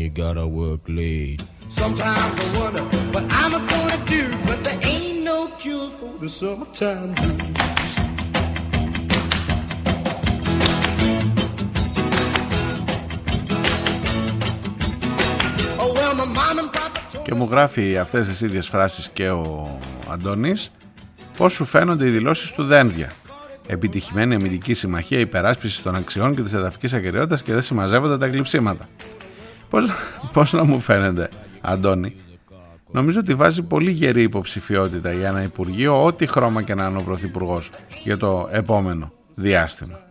you gotta work late. Sometimes I wonder what I'm gonna do, but there ain't no cure for the summertime blues. Oh, well, my mom and papa Και μου γράφει αυτές τις ίδιες φράσεις και ο Αντώνης Πώς σου φαίνονται οι δηλώσεις του Δένδια; Επιτυχημένη αμυντική συμμαχία υπεράσπιση των αξιών και της εδαφικής ακαιρεότητας και δεν συμμαζεύονται τα γλυψίματα. Πώς πώς να μου φαίνεται, Αντώνη; Νομίζω ότι βάζει πολύ γερή υποψηφιότητα για ένα Υπουργείο, ό,τι χρώμα και να είναι ο Πρωθυπουργός για το επόμενο διάστημα.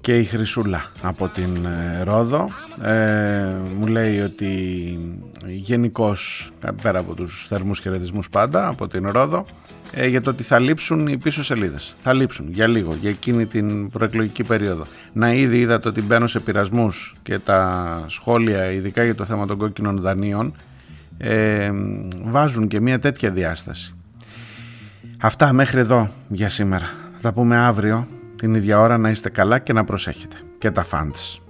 Και η Χρυσούλα από την ε, Ρόδο ε, μου λέει ότι γενικώς πέρα από τους θερμούς χαιρετισμούς πάντα από την Ρόδο ε, για το ότι θα λείψουν οι πίσω σελίδες. Θα λείψουν για λίγο για εκείνη την προεκλογική περίοδο. Να ήδη είδατε ότι μπαίνω σε πειρασμούς και τα σχόλια ειδικά για το θέμα των κόκκινων δανείων ε, βάζουν και μια τέτοια διάσταση αυτά μέχρι εδώ για σήμερα θα πούμε αύριο την ίδια ώρα να είστε καλά και να προσέχετε. Και τα φαντς.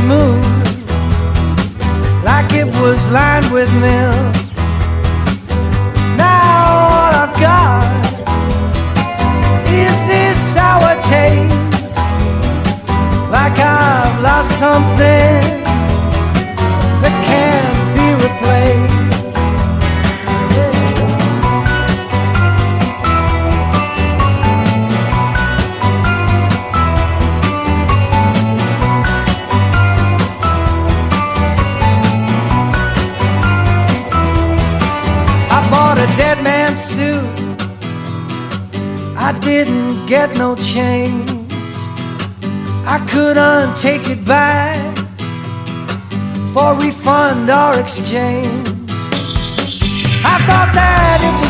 smooth. it back for refund or exchange. I thought that it was.